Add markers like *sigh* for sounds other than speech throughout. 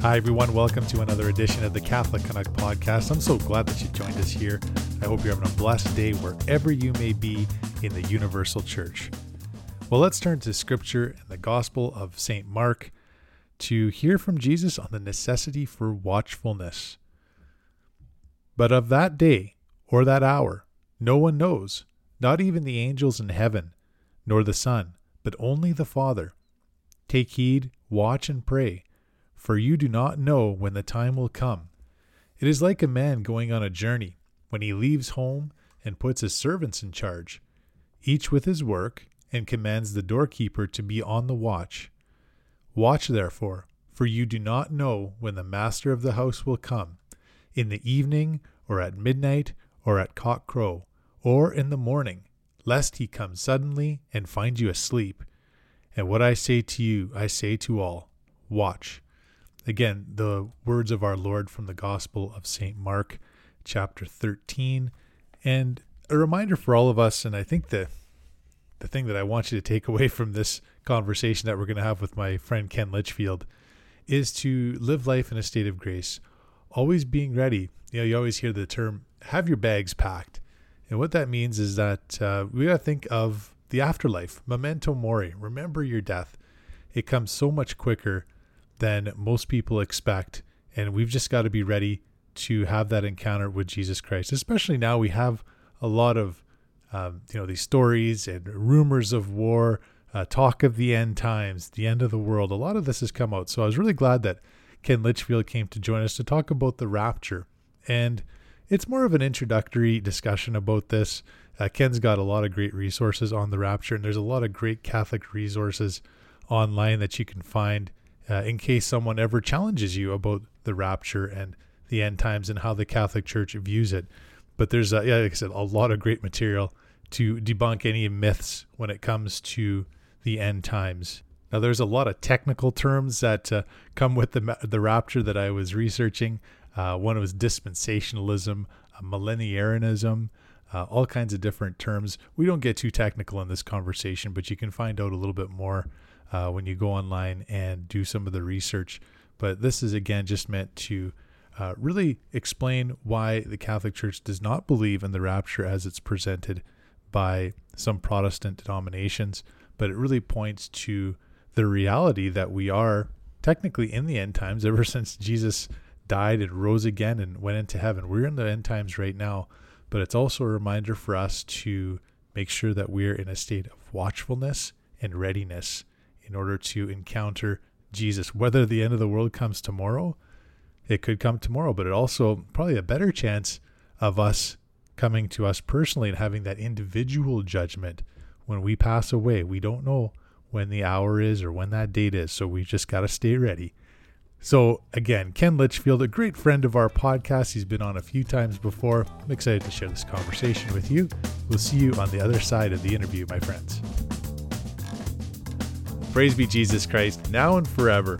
Hi, everyone. Welcome to another edition of the Catholic Canuck podcast. I'm so glad that you joined us here. I hope you're having a blessed day wherever you may be in the Universal Church. Well, let's turn to Scripture and the Gospel of St. Mark to hear from Jesus on the necessity for watchfulness. But of that day or that hour, no one knows, not even the angels in heaven, nor the Son, but only the Father. Take heed, watch, and pray for you do not know when the time will come. It is like a man going on a journey, when he leaves home and puts his servants in charge, each with his work, and commands the doorkeeper to be on the watch. Watch therefore, for you do not know when the master of the house will come, in the evening, or at midnight, or at cock crow, or in the morning, lest he come suddenly and find you asleep. And what I say to you, I say to all Watch. Again, the words of our Lord from the Gospel of St. Mark, chapter 13. And a reminder for all of us, and I think the the thing that I want you to take away *laughs* from this conversation that we're going to have with my friend Ken Litchfield is to live life in a state of grace, always being ready. You know, you always hear the term "have your bags packed," and what that means is that uh, we got to think of the afterlife, memento mori. Remember your death. It comes so much quicker than most people expect. And we've just got to be ready to have that encounter with Jesus Christ. Especially now, we have a lot of um, you know these stories and rumors of war, uh, talk of the end times, the end of the world. A lot of this has come out. So I was really glad that Ken Litchfield came to join us to talk about the rapture. And it's more of an introductory discussion about this. Uh, Ken's got a lot of great resources on the rapture, and there's a lot of great Catholic resources online that you can find uh, in case someone ever challenges you about the rapture and the end times and how the Catholic Church views it. But there's, uh, yeah, like I said, a lot of great material to debunk any myths when it comes to the end times. Now, there's a lot of technical terms that uh, come with the the rapture that I was researching. Uh, one was dispensationalism, uh, millenarianism, uh, all kinds of different terms. We don't get too technical in this conversation, but you can find out a little bit more uh, when you go online and do some of the research. But this is again just meant to uh, really explain why the Catholic Church does not believe in the rapture as it's presented by some Protestant denominations, but it really points to the reality that we are technically in the end times ever *laughs* since Jesus died and rose again and went into heaven. We're in the end times right now, but it's also a reminder for us to make sure that we're in a state of watchfulness and readiness in order to encounter Jesus. Whether the end of the world comes tomorrow, it could come tomorrow, but it also probably a better chance of us coming to us personally and having that individual judgment when we pass away. We don't know when the hour is or when that date is, so we just got to stay ready. So, again, Ken Litchfield, a great friend of our podcast. He's been on a few times before. I'm excited to share this conversation with you. We'll see you on the other side of the interview, my friends. Praise be Jesus Christ, now and forever.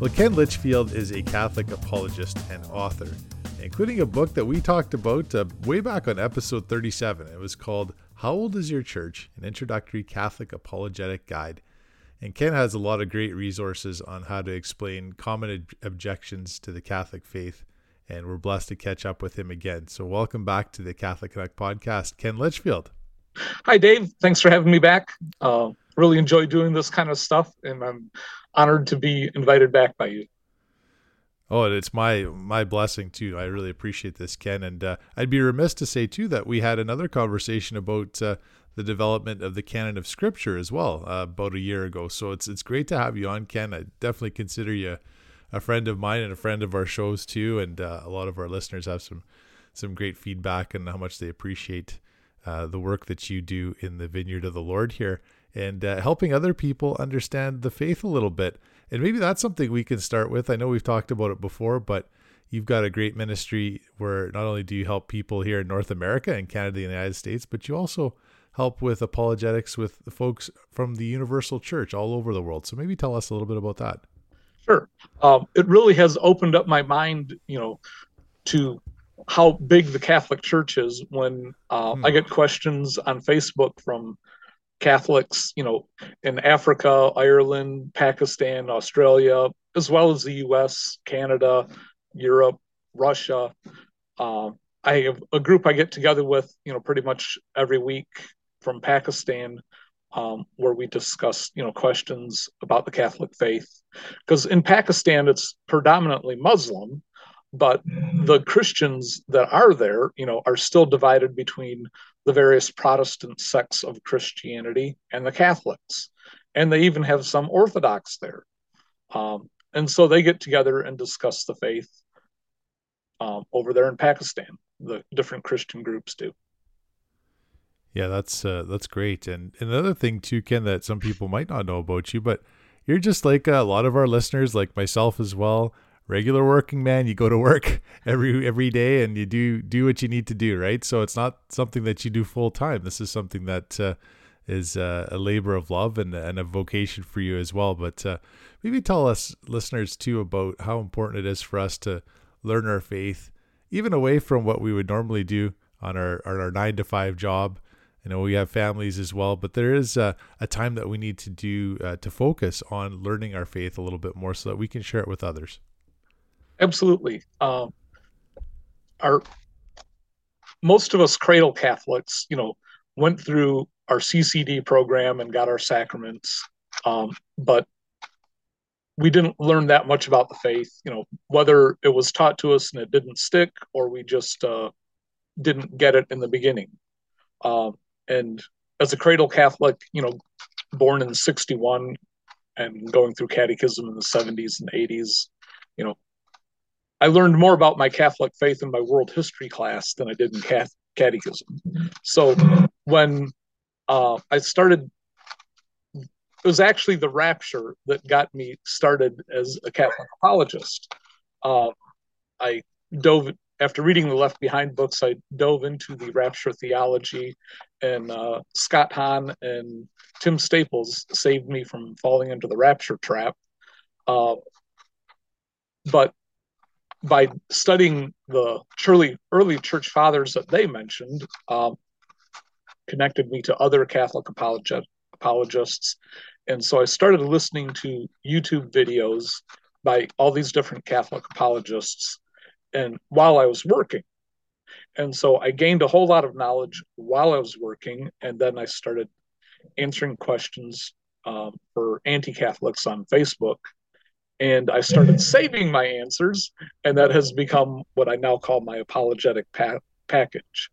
Well, Ken Litchfield is a Catholic apologist and author, including a book that we talked about uh, way back on episode 37. It was called How Old is Your Church? An Introductory Catholic Apologetic Guide. And Ken has a lot of great resources on how to explain common ob- objections to the Catholic faith. And we're blessed to catch up with him again. So, welcome back to the Catholic Canuck podcast, Ken Litchfield. Hi, Dave. Thanks for having me back. Uh, really enjoy doing this kind of stuff, and I'm honored to be invited back by you. Oh, it's my my blessing too. I really appreciate this, Ken, and uh, I'd be remiss to say too that we had another conversation about uh, the development of the canon of Scripture as well uh, about a year ago. So it's it's great to have you on, Ken. I definitely consider you a friend of mine and a friend of our shows too, and uh, a lot of our listeners have some some great feedback and how much they appreciate uh, the work that you do in the vineyard of the Lord here and uh, helping other people understand the faith a little bit. And maybe that's something we can start with. I know we've talked about it before, but you've got a great ministry where not only do you help people here in North America and Canada and the United States, but you also help with apologetics with the folks from the Universal Church all over the world. So maybe tell us a little bit about that. Sure. Um, it really has opened up my mind, you know, to how big the Catholic Church is when uh, hmm. I get questions on Facebook from Catholics, you know, in Africa, Ireland, Pakistan, Australia, as well as the U.S., Canada, Europe, Russia. Um, I have a group I get together with, you know, pretty much every week from Pakistan, um, where we discuss, you know, questions about the Catholic faith. Because in Pakistan, it's predominantly Muslim, but the Christians that are there, you know, are still divided between the various Protestant sects of Christianity and the Catholics, and they even have some Orthodox there, um, and so they get together and discuss the faith um, over there in Pakistan. The different Christian groups do. Yeah, that's uh, that's great. And another thing too, Ken, that some people might not know about you, but you're just like a lot of our listeners, like myself as well regular working man you go to work *laughs* every every day and you do do what you need to do right? So it's not something that you do full time. This is something that uh, is uh, a labor of love and, and a vocation for you as well. But uh, maybe tell us listeners too about how important it is for us to learn our faith even away from what we would normally do on our on our nine to five job. You know we have families as well but there is a, a time that we need to do uh, to focus on learning our faith a little bit more so that we can share it with others absolutely. Um, our most of us cradle Catholics, you know, went through our CCD program and got our sacraments, um, but we didn't learn that much about the faith. You know, whether it was taught to us and it didn't stick, or we just uh, didn't get it in the beginning. Um, and as a cradle Catholic, you know, born in '61 and going through catechism in the 70s and 80s, you know, I learned more about my Catholic faith in my world history class than I did in catechism. So when uh, I started, it was actually the rapture that got me started as a Catholic apologist. Uh, I dove after reading the Left Behind books. I dove into the rapture theology, and uh, Scott Hahn and Tim Staples saved me from falling into the rapture trap. Uh, but by studying the early early church fathers that they mentioned, um, connected me to other Catholic apologet, apologists, and so I started listening to YouTube videos by all these different Catholic apologists, and while I was working, and so I gained a whole lot of knowledge while I was working, and then I started answering questions um, for anti-Catholics on Facebook and I started saving my answers, and that has become what I now call my apologetic pa- package.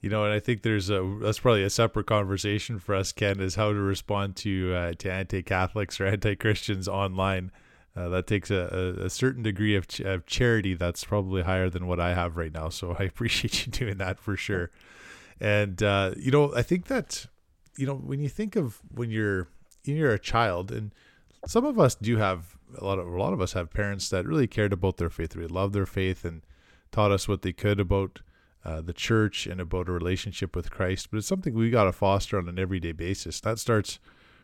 You know, and I think there's a that's probably a separate conversation for us, Ken, is how to respond to uh, to anti-Catholics or anti-Christians online. Uh, that takes a, a, a, certain degree of, ch- of charity that's probably higher than what I have right now. So *laughs* I appreciate you doing that for sure. And uh, you know, I think that you know when you think of when you're you're a child and some of us do have a lot of a lot of us have parents that really cared about their faith, really loved their faith, and taught us what they could about uh, the church and about a relationship with Christ. But it's something we got to foster on an everyday basis. That starts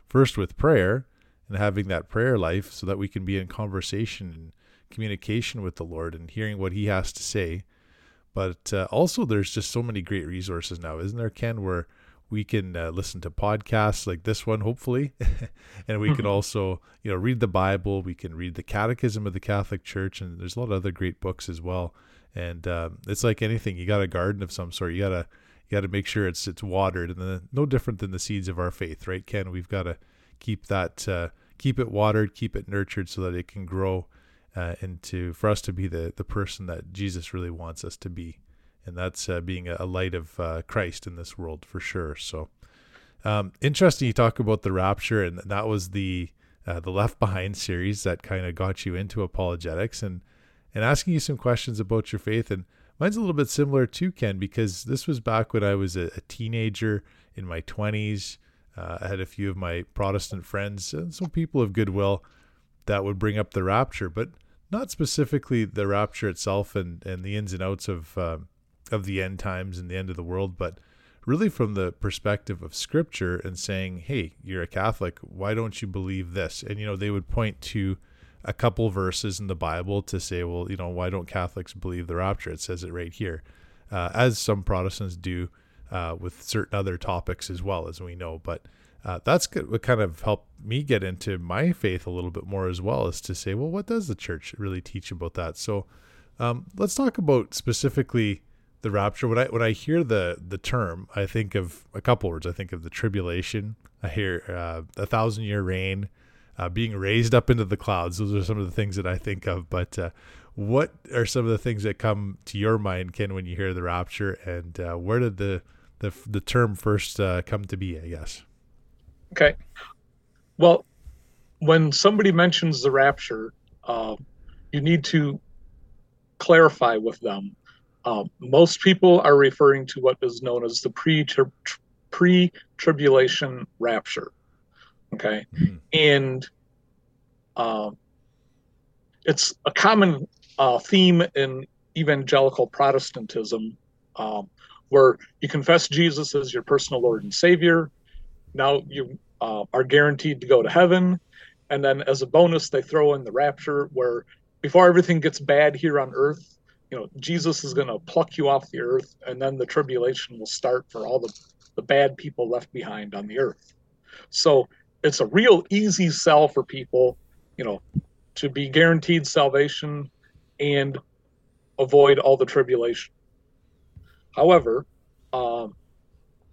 first with prayer and having that prayer life, so that we can be in conversation and communication with the Lord and hearing what He has to say. But uh, also, there's just so many great resources now, isn't there, Ken? Where we can uh, listen to podcasts like this one hopefully. *laughs* And we mm-hmm. can also you know read the bible. We can read the catechism of the catholic church and there's a lot of other great books as well. And um, it's like anything you got a garden of some sort you gotta you gotta make sure it's it's watered and then no different than the seeds of our faith right ken? We've got to keep that uh, keep it watered keep it nurtured so that it can grow uh, into for us to be the the person that jesus really wants us to be and that's uh, being a, light of uh, Christ in this world for sure. So, um, interesting. You talk about the rapture, and that was the uh, the Left *laughs* Behind series that kind of got you into apologetics and and asking you some questions about your faith. And mine's a little bit similar too, Ken because this was back when I was a, a teenager in my twenties. Uh, I had a few of my Protestant friends and some people of goodwill that would bring up the rapture, but not specifically the rapture itself and, and the ins and outs of um, of the end times and the end of the world, but really from the perspective of scripture and saying, hey, you're a Catholic, why don't you believe this? And, you know, they would point to a couple verses in the Bible to say, well, you know, why don't Catholics believe the rapture? It says it right here. Uh, as some Protestants do, uh, with certain other topics as well as we know. But uh, that's good, what kind of helped me get into my faith a little bit more as well, is to say, well, what does the church really teach about that? So um, let's talk about specifically the rapture. When I when I hear the the term, I think of a couple words. I think of the tribulation. I hear uh, a thousand year reign, uh, being raised up into the clouds. Those are some of the things that I think of. But uh, what are some of the things that come to your mind, Ken, when you hear the rapture, and uh, where did the the the term first uh, come to be? I guess. Okay. Well, when somebody mentions the rapture, uh, you need to clarify with them. Um, most people are referring to what is known as the pre tribulation rapture. Okay, mm-hmm. and um, it's a common uh, theme in evangelical Protestantism, um, where you confess Jesus as your personal Lord and Savior. Now you uh, are guaranteed to go to heaven, and then as a bonus, they throw in the rapture, where before everything gets bad here on earth, you know, Jesus is going to pluck you off the earth, and then the tribulation will start for all the, the bad people left behind on the earth. So it's a real easy sell for people, you know, to be guaranteed salvation and avoid all the tribulation. However, um,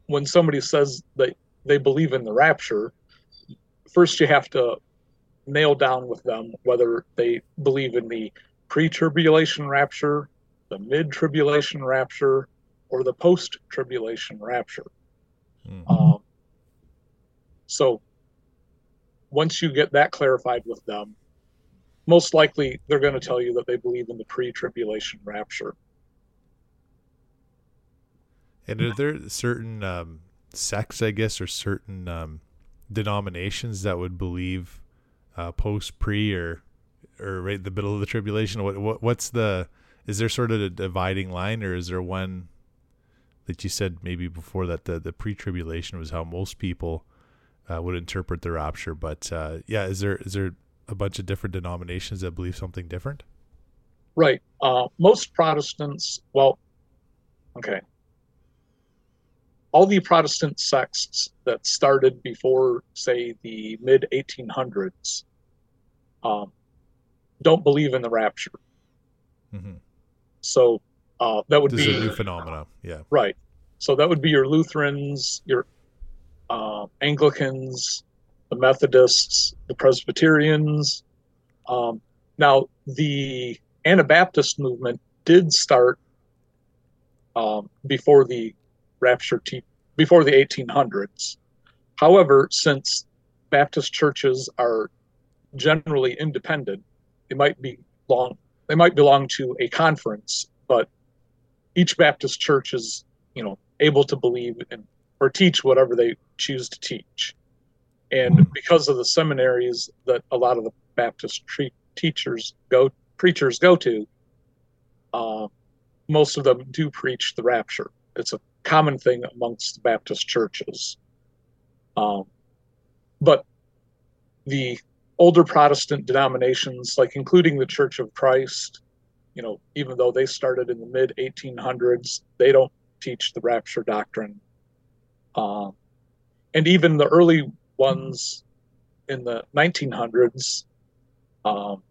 when somebody says that they believe in the rapture, first you have to nail down with them whether they believe in the pre tribulation rapture, the mid tribulation rapture, or the post tribulation rapture. Mm-hmm. Um, so once you get that clarified with them, most likely they're going to tell you that they believe in the pre tribulation rapture. And are there certain um, sects, I guess, or certain um, denominations that would believe uh, post pre or or right the middle of the tribulation? What, what what's the is there sort of a dividing line, or is there one that you said maybe before that the the pre tribulation was how most people uh, would interpret the rapture? But uh, yeah, is there is there a bunch of different denominations that believe something different? Right. Uh, most Protestants, well, okay. All the Protestant sects that started before, say, the mid 1800s um, don't believe in the rapture. Mm-hmm. So uh, that would this be a new phenomena. Yeah. Right. So that would be your Lutherans, your uh, Anglicans, the Methodists, the Presbyterians. Um, now, the Anabaptist movement did start um, before the rapture, te- before the 1800s. However, since Baptist churches are generally independent. They might be long they might belong to a conference, but each Baptist church is, you know, able to believe in or teach whatever they choose to teach. And because of the seminaries that a lot of the Baptist tre- teachers go preachers go to, uh, most of them do preach the rapture. It's a common thing amongst the Baptist churches. Um, but the older Protestant denominations, like including the Church of Christ, you know, even though they started in the mid 1800s, they don't teach the rapture doctrine. Um, and even the early ones in the 1900s, um,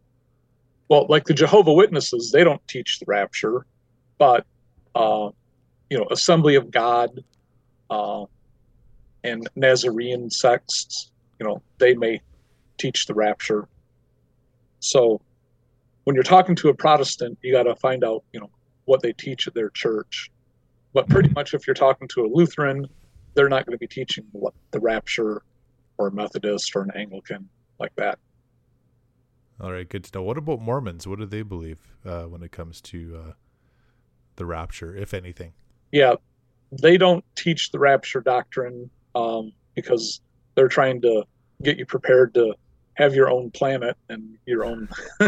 well, like the Jehovah Witnesses, they don't teach the rapture, but uh, you know, Assembly of God uh, and Nazarene sects, you know, they may teach the rapture. So when you're talking to a Protestant, you got to find out, you know, what they teach at their church. But pretty much if you're talking to a Lutheran, they're not going to be teaching the rapture or a Methodist or an Anglican like that. All right, good to know. What about Mormons? What do they believe uh, when it comes to uh, the rapture, if anything? Yeah, they don't teach the rapture doctrine um, because they're trying to get you prepared to have your own planet and your own *laughs*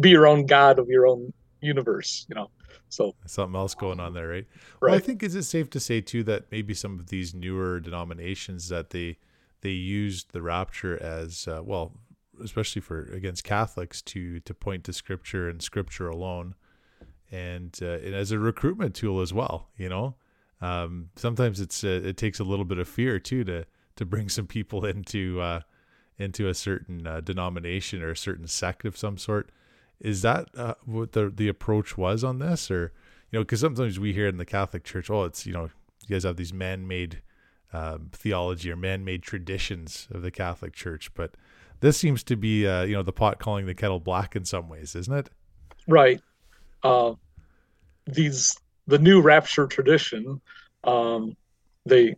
be your own god of your own universe you know so something else going on there right, right. well i think is it safe to say too that maybe some of these newer denominations that they they used the rapture as uh, well especially for against catholics to to point to scripture and scripture alone and, uh, and as a recruitment tool as well. You know, um, sometimes it's uh, it takes a little bit of fear too to to bring some people into uh, into a certain uh, denomination or a certain sect of some sort. Is that uh, what the the approach was on this, or you know, because sometimes we hear in the Catholic Church, oh, it's you know, you guys have these man-made um, theology or man-made traditions of the Catholic Church, but this seems to be uh, you know the pot calling the kettle black in some ways, isn't it? Right. Uh, these the new rapture tradition. Um, they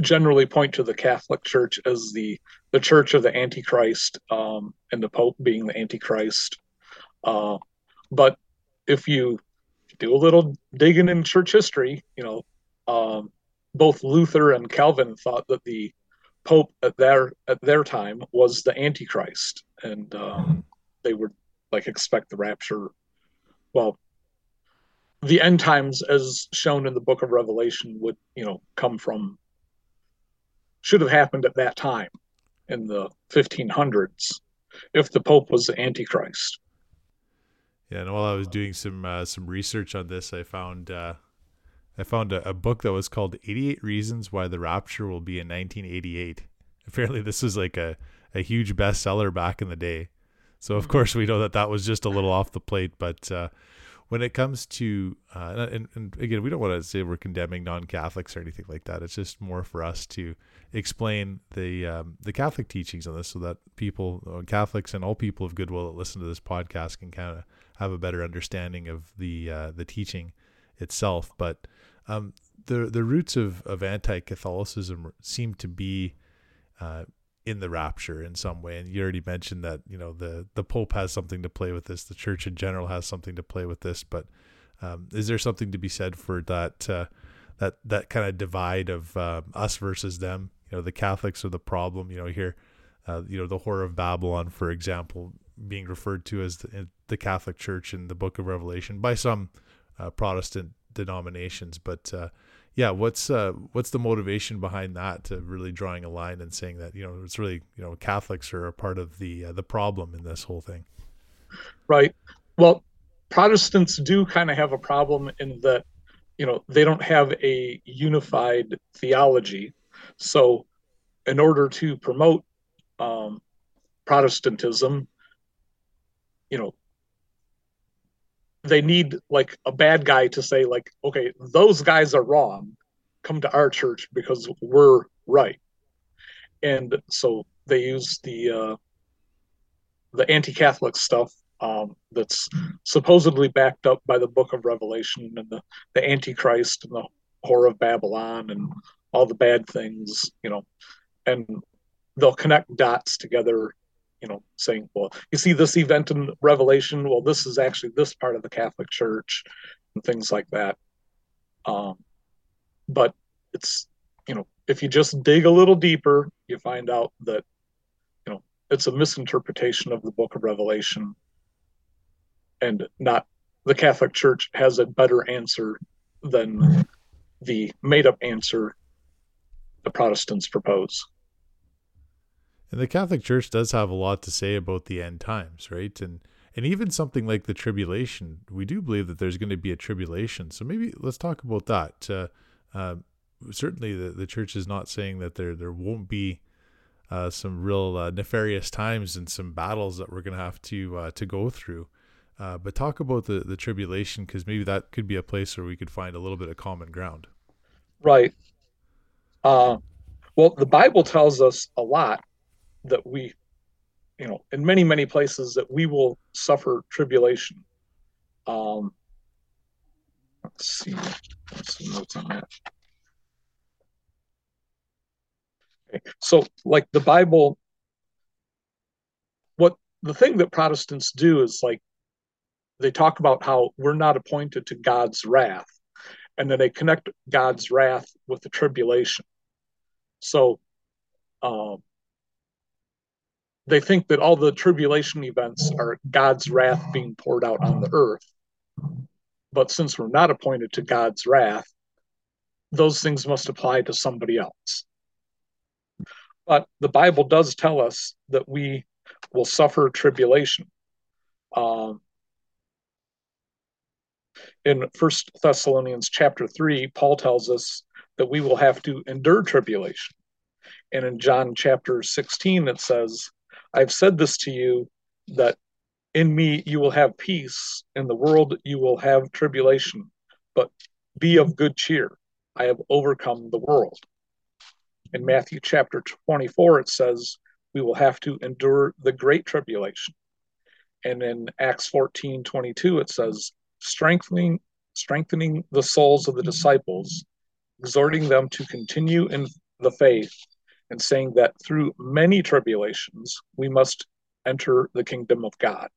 generally point to the Catholic Church as the the Church of the Antichrist, um, and the Pope being the Antichrist. Uh, but if you do a little digging in church history, you know, um, both Luther and Calvin thought that the Pope at their at their time was the Antichrist, and uh, they would like expect the rapture. Well, the end times, as shown in the Book of Revelation, would you know come from should have happened at that time in the 1500s if the Pope was the Antichrist. Yeah, and while I was doing some uh, some research on this, I found uh, I found a, a, book that was called 88 Reasons Why the Rapture Will Be in 1988. Apparently, this was like a, a huge bestseller back in the day. So, of mm-hmm. course, we know that that was just a little off the plate. But uh, when it comes to, uh, and, and, again, we don't want to say we're condemning non Catholics or anything like that. It's just more for us to explain the um, the Catholic teachings on this so that people, uh, Catholics and all people of goodwill that listen to this podcast can kind of have a better understanding of the uh, the teaching itself. But um, the the roots of of anti Catholicism seem to be uh, in the rapture in some way. And you already mentioned that you know the the Pope has something to play with this. The Church in general has something to play with this. But um, is there something to be said for that uh, that that kind of divide of uh, us versus them? You know, the Catholics are the problem. You know, here, uh, you know, the Whore of Babylon, for example, being referred to as the, the Catholic Church in the Book of Revelation by some uh, Protestant denominations. But uh, yeah, what's uh, what's the motivation behind that to really drawing a line and saying that you know it's really you know Catholics are a part of the uh, the problem in this whole thing? Right. Well, Protestants do kind of have a problem in that you know they don't have a unified theology. So, in order to promote um, Protestantism, you know, they need like a bad guy to say like okay those guys are wrong. Come to our church because we're right. And so they use the uh the anti-catholic stuff um, that's supposedly backed up by the book of revelation and the, the antichrist and the whore of babylon and all the bad things you know. And they'll connect dots together you know, saying, well, you see this event in Revelation, well, this is actually this part of the Catholic Church and things like that. Um, but it's, you know, if you just dig a little deeper, you find out that, you know, it's a misinterpretation of the book of Revelation and not the Catholic Church has a better answer than the made up answer the Protestants propose. And the Catholic Church does have a lot to say about the end times, right? And and even something like the tribulation, we do believe that there's going to be a tribulation. So maybe let's talk about that. Uh, uh, certainly, the, the church is not saying that there there won't be uh, some real uh, nefarious times and some battles that we're going to have to uh, to go through. Uh, but talk about the the tribulation because maybe that could be a place where we could find a little bit of common ground. Right. well, the Bible tells us a lot that we, you know, in many, many places that we will suffer tribulation. Um, let's see, notes on that. Okay. So, like the Bible, what the thing that Protestants do is like they talk about how we're not appointed to God's wrath, and then they connect God's wrath with the tribulation. So, um, they think that all the tribulation events are God's wrath being poured out on the earth. But since we're not appointed to God's wrath, those things must apply to somebody else. But the Bible does tell us that we will suffer tribulation. Um, in First Thessalonians chapter three, Paul tells us that we will have to endure tribulation. And in John chapter 16, it says, I've said this to you that in me you will have peace, in the world you will have tribulation, but be of good cheer. I have overcome the world. In Matthew chapter 24, it says, We will have to endure the great tribulation. And in Acts 14 22, it says, strengthening, strengthening the souls of the disciples, exhorting them to continue in the faith, and saying that through many tribulations we must enter the kingdom of God.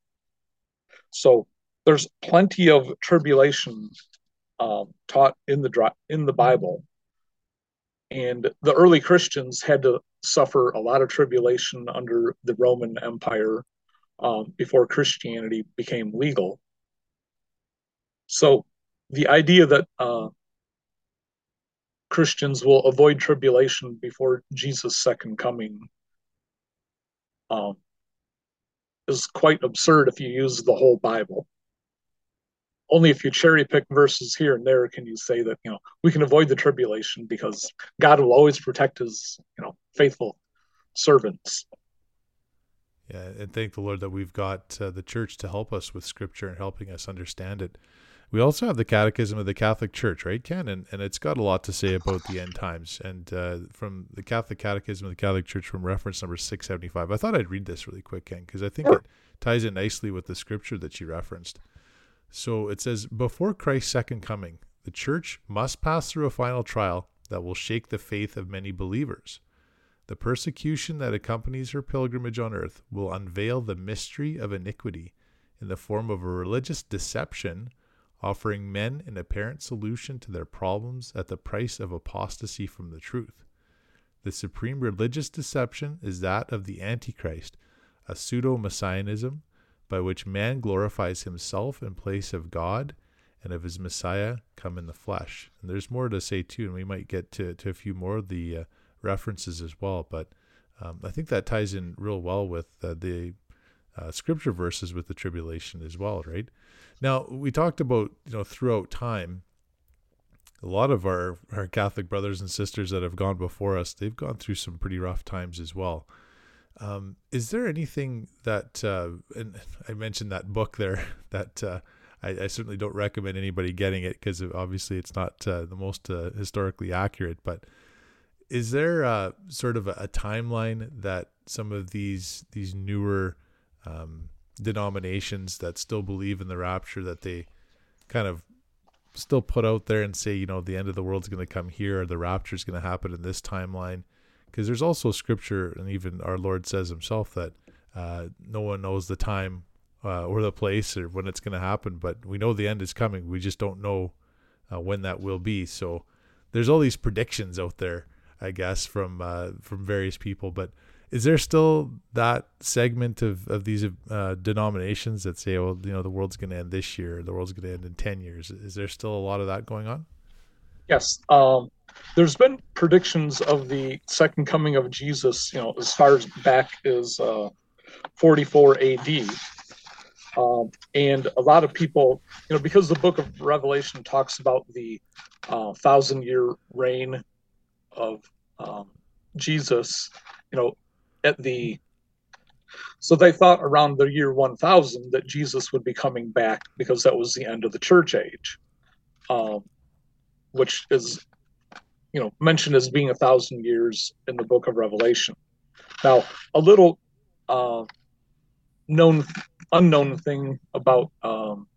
So there's plenty of tribulation um, taught in the in the Bible, and the early Christians had to suffer a lot of tribulation under the Roman Empire um, before Christianity became legal. So the idea that uh, Christians will avoid tribulation before Jesus' second coming um, is quite absurd if you use the whole Bible. Only if you cherry pick verses here and there can you say that you know we can avoid the tribulation because God will always protect His you know faithful servants. Yeah, and thank the Lord that we've got uh, the church to help us with Scripture and helping us understand it. We also have the Catechism of the Catholic Church, right, Ken? And, and it's got a lot to say about the end times. And uh, from the Catholic Catechism of the Catholic Church, from reference number 675, I thought I'd read this really quick, Ken, because I think it ties in nicely with the scripture that you referenced. So it says, Before Christ's second coming, the church must pass through a final trial that will shake the faith of many believers. The persecution that accompanies her pilgrimage on earth will unveil the mystery of iniquity in the form of a religious deception offering men an apparent solution to their problems at the price of apostasy from the truth. The supreme religious deception is that of the Antichrist, a pseudo messianism by which man glorifies himself in place of God and of his Messiah come in the flesh. And there's more to say too, and we might get to, to a few more of the uh, references as well. But um, I think that ties in real well with uh, the uh, scripture verses with the tribulation as well, right? Now we talked about you know throughout time, a lot of our our Catholic brothers and sisters that have gone before us, they've gone through some pretty rough times as well. Um, is there anything that uh, and I mentioned that book there *laughs* that uh, I, I, certainly don't recommend anybody getting it because obviously it's not uh, the most uh, historically accurate, but is there uh, sort of a, a, timeline that some of these these newer um, denominations that still believe in the rapture that they kind of still put out there and say, you know, the end of the world's going to come here or the rapture is going to happen in this timeline. Because there's also scripture, and even our Lord says himself that uh, no one knows the time uh, or the place or when it's going to happen, but we know the end is coming. We just don't know uh, when that will be. So there's all these predictions out there, I guess, from uh, from various people. But is there still that segment of, of these uh, denominations that say, well, you know, the world's going to end this year, the world's going to end in 10 years? Is there still a lot of that going on? Yes. Um, there's been predictions of the second coming of Jesus, you know, as far as back as uh, 44 AD. Um, and a lot of people, you know, because the book of Revelation talks about the uh, thousand year reign of um, Jesus, you know, at the so they thought around the year 1000 that Jesus would be coming back because that was the end of the church age, um, which is, you know, mentioned as being a thousand years in the book of Revelation. Now, a little uh, known, unknown thing about um,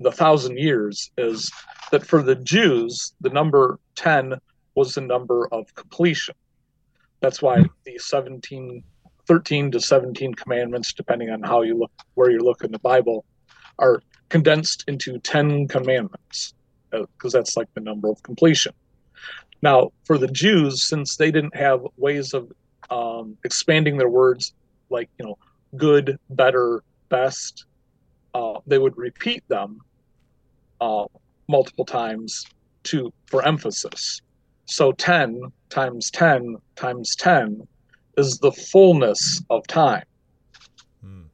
the thousand years is that for the Jews, the number 10 was the number of completion. That's why the 17, 13 to 17 commandments, depending on how you look, where you look in the Bible, are condensed into 10 commandments because uh, that's like the number of completion. Now, for the Jews, since they didn't have ways of um, expanding their words like, you know, good, better, best, uh, they would repeat them uh, multiple times to for emphasis. So 10 times 10 times 10 is the fullness of time. Mm.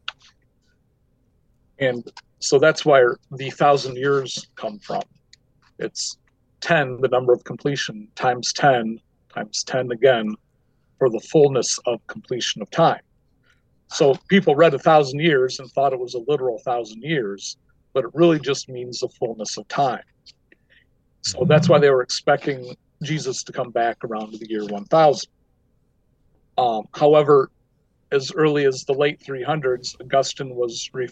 And so that's where the thousand years come from. It's 10, the number of completion, times 10, times 10 again, for the fullness of completion of time. So people read a thousand years and thought it was a literal thousand years, but it really just means the fullness of time. So that's why they were expecting Jesus to come back around the year 1000. Um, however, as early as the late 300s, Augustine was re-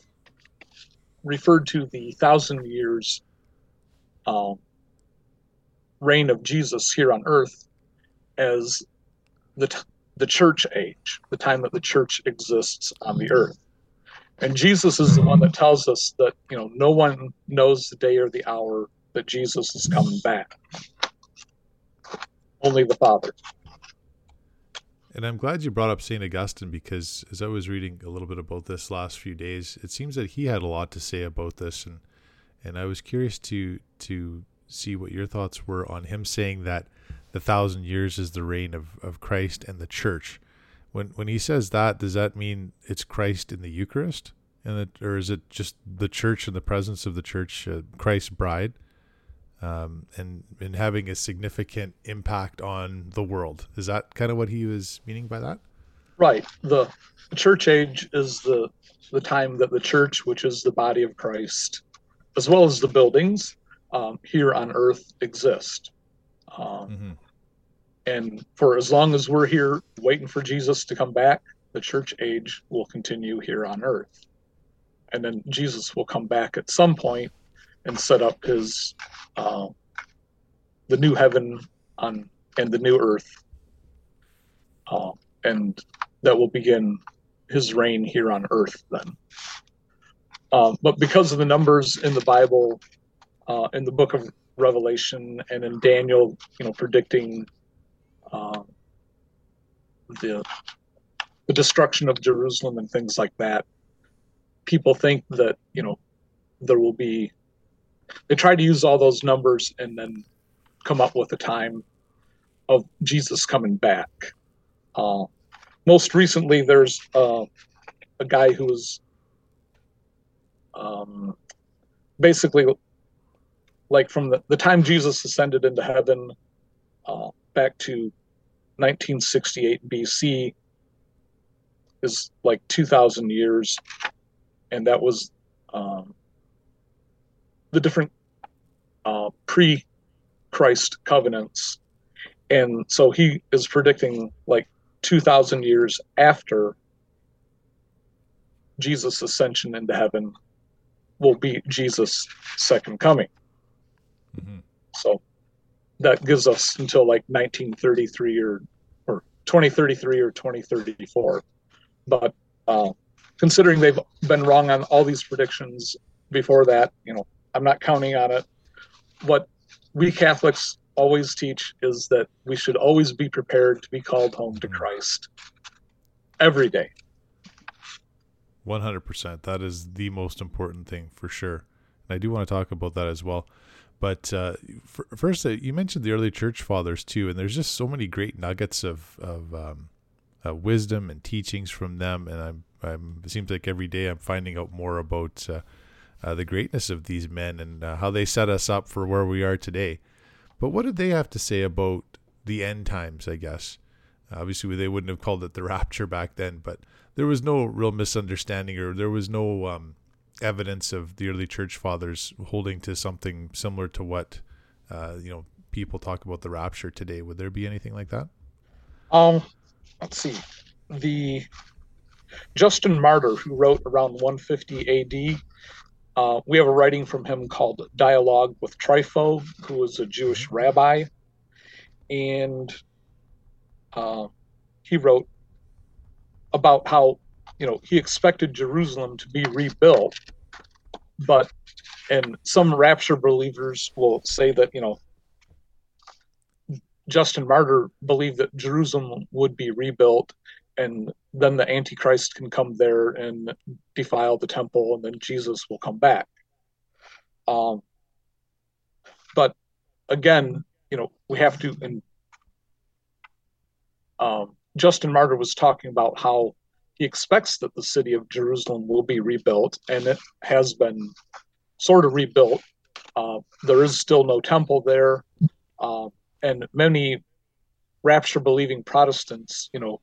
referred to the thousand years um, reign of Jesus here on earth as the t- the church age, the time that the church exists on the earth. And Jesus is the one that tells us that you know no one knows the day or the hour that Jesus is coming back. Only the Father. And I'm glad you brought up St. Augustine because as I was reading a little bit about this last few days, it seems that he had a lot to say about this and and I was curious to to see what your thoughts were on him saying that the thousand years is the reign of, of Christ and the church. When when he says that, does that mean it's Christ in the Eucharist? And it, or is it just the church in the presence of the church, uh, Christ's bride? Um, and and having a significant impact on the world. Is that kind of what he was meaning by that? Right. The, the church age is the the time that the church, which is the body of Christ, as well as the buildings um, here on earth, exist. Um, mm-hmm. And for as long as we're here waiting for Jesus to come back, the church age will continue here on earth. And then Jesus will come back at some point and set up his uh, the new heaven on and the new earth, uh, and that will begin his reign here on earth. Then, uh, but because of the numbers in the Bible, uh, in the Book of Revelation, and in Daniel, you know, predicting uh, the the destruction of Jerusalem and things like that, people think that you know there will be they tried to use all those numbers and then come up with a time of Jesus coming back. Uh, most recently, there's uh, a guy who was um, basically like from the, the time Jesus ascended into heaven uh, back to 1968 BC is like 2,000 years. And that was um, the different uh, pre Christ covenants. And so he is predicting like 2,000 years after Jesus' ascension into heaven will be Jesus' second coming. Mm-hmm. So that gives us until like 1933 or, or 2033 or 2034. But uh, considering they've been wrong on all these predictions before that, you know, I'm not counting on it. What we Catholics always teach is that we should always be prepared to be called home to Christ every day. 100%. That is the most important thing for sure. And I do want to talk about that as well. But uh, for, first, uh, you mentioned the early church fathers too, and there's just so many great nuggets of, of um, uh, wisdom and teachings from them. And I'm, I'm, it seems like every day I'm finding out more about uh, the greatness of these men and uh, how they set us up for where we are today. But what did they have to say about the end times, I guess? Obviously, they wouldn't have called it the *laughs* rapture back then, but there was no real misunderstanding or there was no um, evidence of the early church fathers holding to something similar to what, uh, you know, people talk about the rapture today. Would there be anything like that? Um, let's see. The Justin Martyr, who wrote around 150 AD, uh, we have a writing from him called Dialogue with Trypho, who was a Jewish rabbi. And uh, he wrote about how, you know, he expected Jerusalem to be rebuilt. But, and some rapture believers will say that, you know, Justin Martyr believed that Jerusalem would be rebuilt and then the antichrist can come there and defile the temple and then jesus will come back um, but again you know we have to and um, justin martyr was talking about how he expects that the city of Jerusalem will be rebuilt, and it has been sort of rebuilt. Uh, there is still no temple there, uh, and many rapture believing Protestants, you know,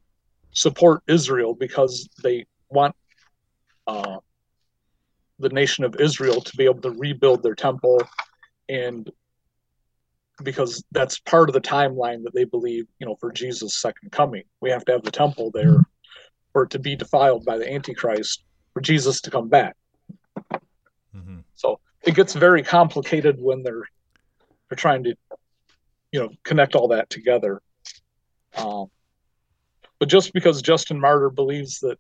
support Israel because they want uh, the nation of Israel to be able to rebuild their temple and because that's part of the timeline that they believe, you know, for Jesus' second coming. We have to have the temple there for it to be defiled by the Antichrist for Jesus to come back. Mm-hmm. So it gets very complicated when they're they're trying to, you know, connect all that together. Um, but just because Justin Martyr believes that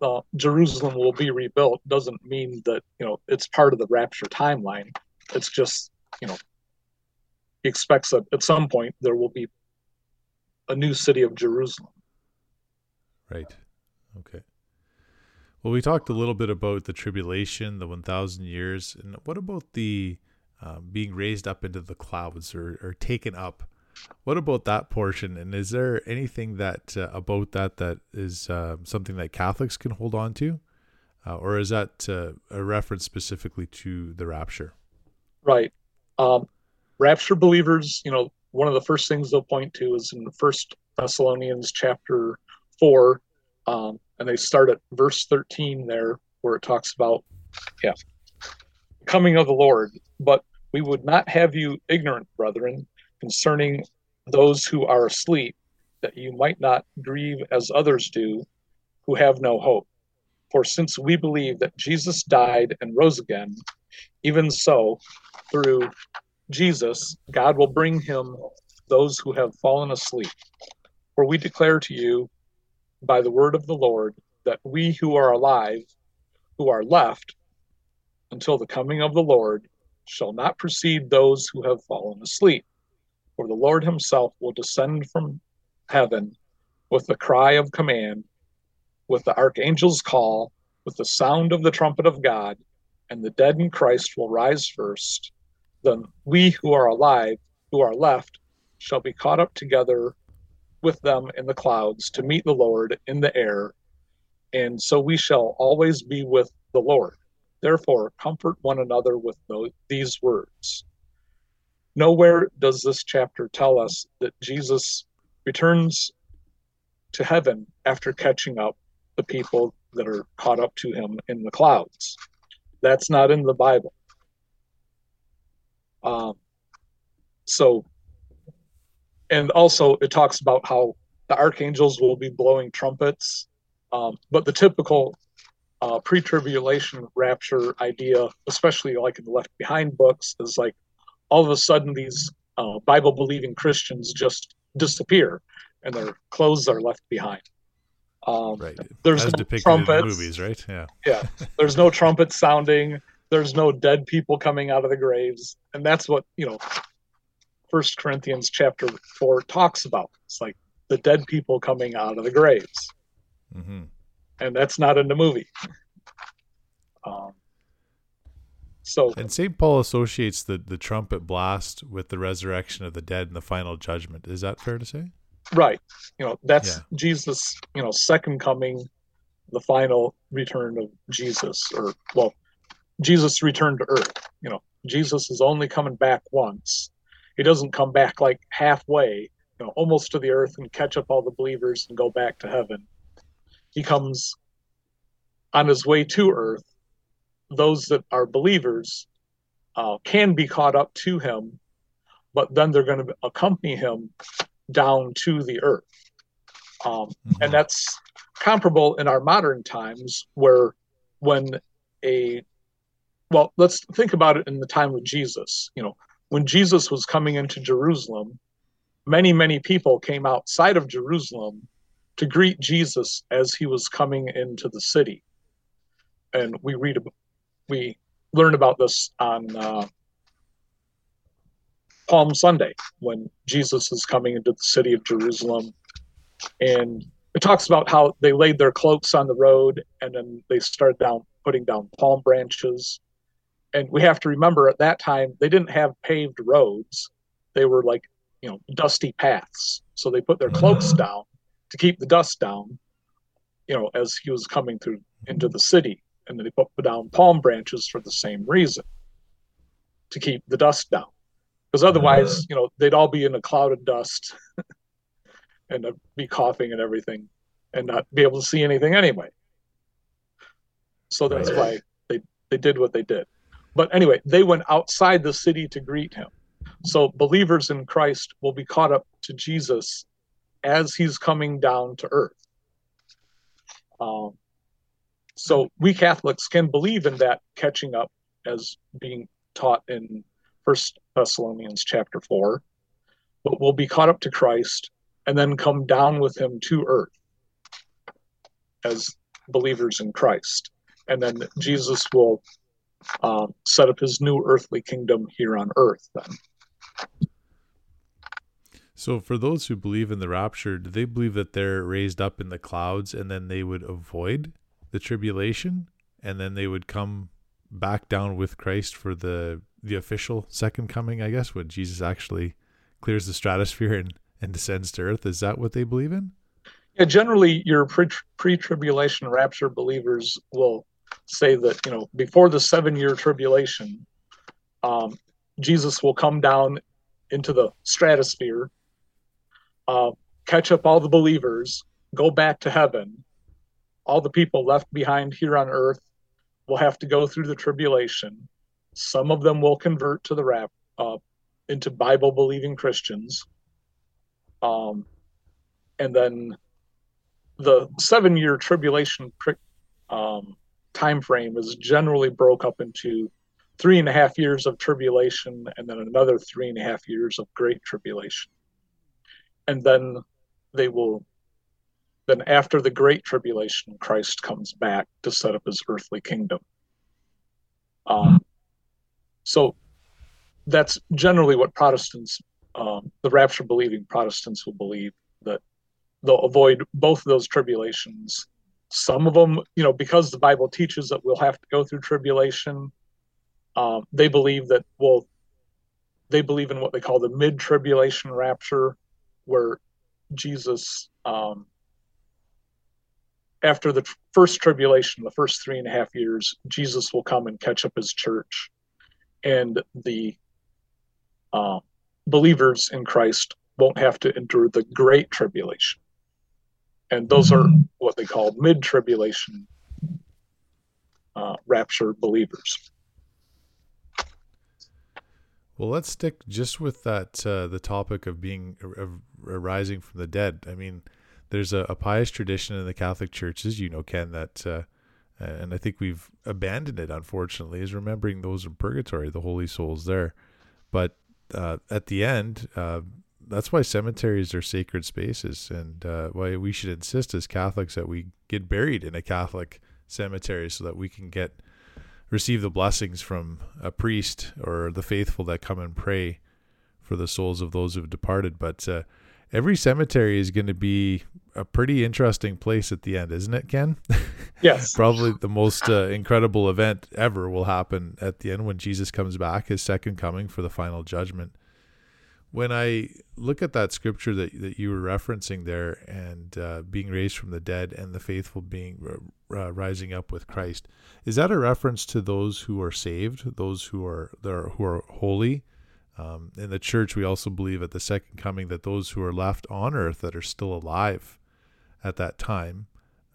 uh, Jerusalem will be rebuilt doesn't mean that you know it's part of the rapture timeline. It's just you know he expects that at some point there will be a new city of Jerusalem. Right. Okay. Well, we talked a little bit about the tribulation, the 1,000 years. And what about the uh, being raised up into the clouds or, or taken up? What about that portion? And is there anything that uh, about that that is uh, something that Catholics can hold on to? Uh, or is that uh, a reference specifically to the rapture? Right. Um, rapture believers, you know, one of the first things they'll point to is in First Thessalonians chapter 4, um, and they start at verse 13 there, where it talks about, yeah, coming of the Lord. But we would not have you ignorant, brethren, concerning those who are asleep, that you might not grieve as others do, who have no hope. For since we believe that Jesus died and rose again, even so, through Jesus, God will bring him those who have fallen asleep. For we declare to you by the word of the Lord that we who are alive, who are left until the coming of the Lord, shall not precede those who have fallen asleep. For the Lord himself will descend from heaven with the cry of command, with the archangel's call, with the sound of the trumpet of God, and the dead in Christ will rise first. Then we who are alive, who are left, shall be caught up together with them in the clouds to meet the Lord in the air, and so we shall always be with the Lord. Therefore, comfort one another with these words. Nowhere does this chapter tell us that Jesus returns to heaven after catching up the people that are caught up to him in the clouds. That's not in the Bible. Um, so and also it talks about how the archangels will be blowing trumpets um, but the typical uh, pre-tribulation rapture idea especially like in the left behind books is like all of a sudden these uh, bible believing christians just disappear and their clothes are left behind. Um, right. there's As no trumpets. movies right? Yeah. Yeah. There's no trumpets sounding. There's no dead people coming out of the graves. And that's what you know First Corinthians chapter four talks about. It's like the dead people coming out of the graves, mm-hmm. and that's not in the movie. Um, so, and Saint Paul associates the the trumpet blast with the resurrection of the dead and the final judgment. Is that fair to say? Right. You know, that's yeah. Jesus. You know, second coming, the final return of Jesus, or well, Jesus returned to earth. You know, Jesus is only coming back once he doesn't come back like halfway, you know, almost to the earth and catch up all the believers and go back to heaven. He comes on his way to earth. Those that are believers uh, can be caught up to him, but then they're going to accompany him down to the earth. Um, mm-hmm. And that's comparable in our modern times where when a well let's think about it in the time of jesus you know when Jesus was coming into Jerusalem, many, many people came outside of Jerusalem to greet Jesus as he was coming into the city. And we read, we learn about this on uh, Palm Sunday when Jesus is coming into the city of Jerusalem. And it talks about how they laid their cloaks on the road and then they started down putting down palm branches and we have to remember at that time they didn't have paved roads they were like you know dusty paths so they put their cloaks down to keep the dust down you know, as he was coming through into the city. And then they put down palm branches for the same reason to keep the dust down. Because otherwise, you know, they'd all be in a cloud of dust *laughs* and be coughing and everything and not be able to see anything anyway. So that's why they, they did what they did. But anyway, they went outside the city to greet him. So believers in Christ will be caught up to Jesus as he's coming down to earth. Um, so we Catholics can believe in that catching up as being taught in First Thessalonians chapter four, but we'll be caught up to Christ and then come down with him to earth as believers in Christ. And then Jesus will uh, set up his new earthly kingdom here on earth then. So, for those who believe in the rapture, do they believe that they're raised up in the clouds and then they would avoid the tribulation and then they would come back down with Christ for the the official second coming, I guess, when Jesus actually clears the stratosphere and, and descends to earth? Is that what they believe in? Yeah, generally, your pre tribulation rapture believers will say that, you know, before the seven year tribulation, um, Jesus will come down into the stratosphere uh, catch up all the believers, go back to heaven. All the people left behind here on earth will have to go through the tribulation. Some of them will convert to the rap uh, into Bible believing Christians. Um, and then the seven year tribulation um, time frame is generally broke up into three and a half years of tribulation and then another three and a half years of great tribulation and then they will then after the great tribulation christ comes back to set up his earthly kingdom. Um, so that's generally what protestants um, the rapture believing protestants will believe that they'll avoid both of those tribulations. Some of them you know because the bible teaches that we'll have to go through tribulation um, they believe that well they believe in what they call the mid tribulation rapture where Jesus, um, after the first tribulation, the first three and a half years, Jesus will come and catch up his church, and the uh, believers in Christ won't have to endure the great tribulation. And those are what they call mid tribulation uh, rapture believers. Well, let's stick just with that uh, the topic of being of rising from the dead. I mean, there's a, a, pious tradition in the Catholic churches, you know, Ken, that uh, and I think we've abandoned it unfortunately, is remembering those in purgatory, the holy souls there. But uh, at the end, uh, that's why cemeteries are sacred spaces, and uh, why we should insist as Catholics that we get buried in a Catholic cemetery so that we can get receive the blessings from a priest or the faithful that come and pray for the souls of those who've departed. But uh, every cemetery is going to be a pretty interesting place at the end, isn't it, Ken? *laughs* Yes. *laughs* Probably the most uh, incredible event ever will happen at the end when Jesus comes back, his second coming for the final judgment. When I look at that scripture that, that you were referencing there and uh, being raised from the dead and the faithful being uh, rising up with Christ. Is that a reference to those who are saved, those who are there who are holy? Um, in the church, we also believe at the second coming that those who are left on earth that are still alive at that time,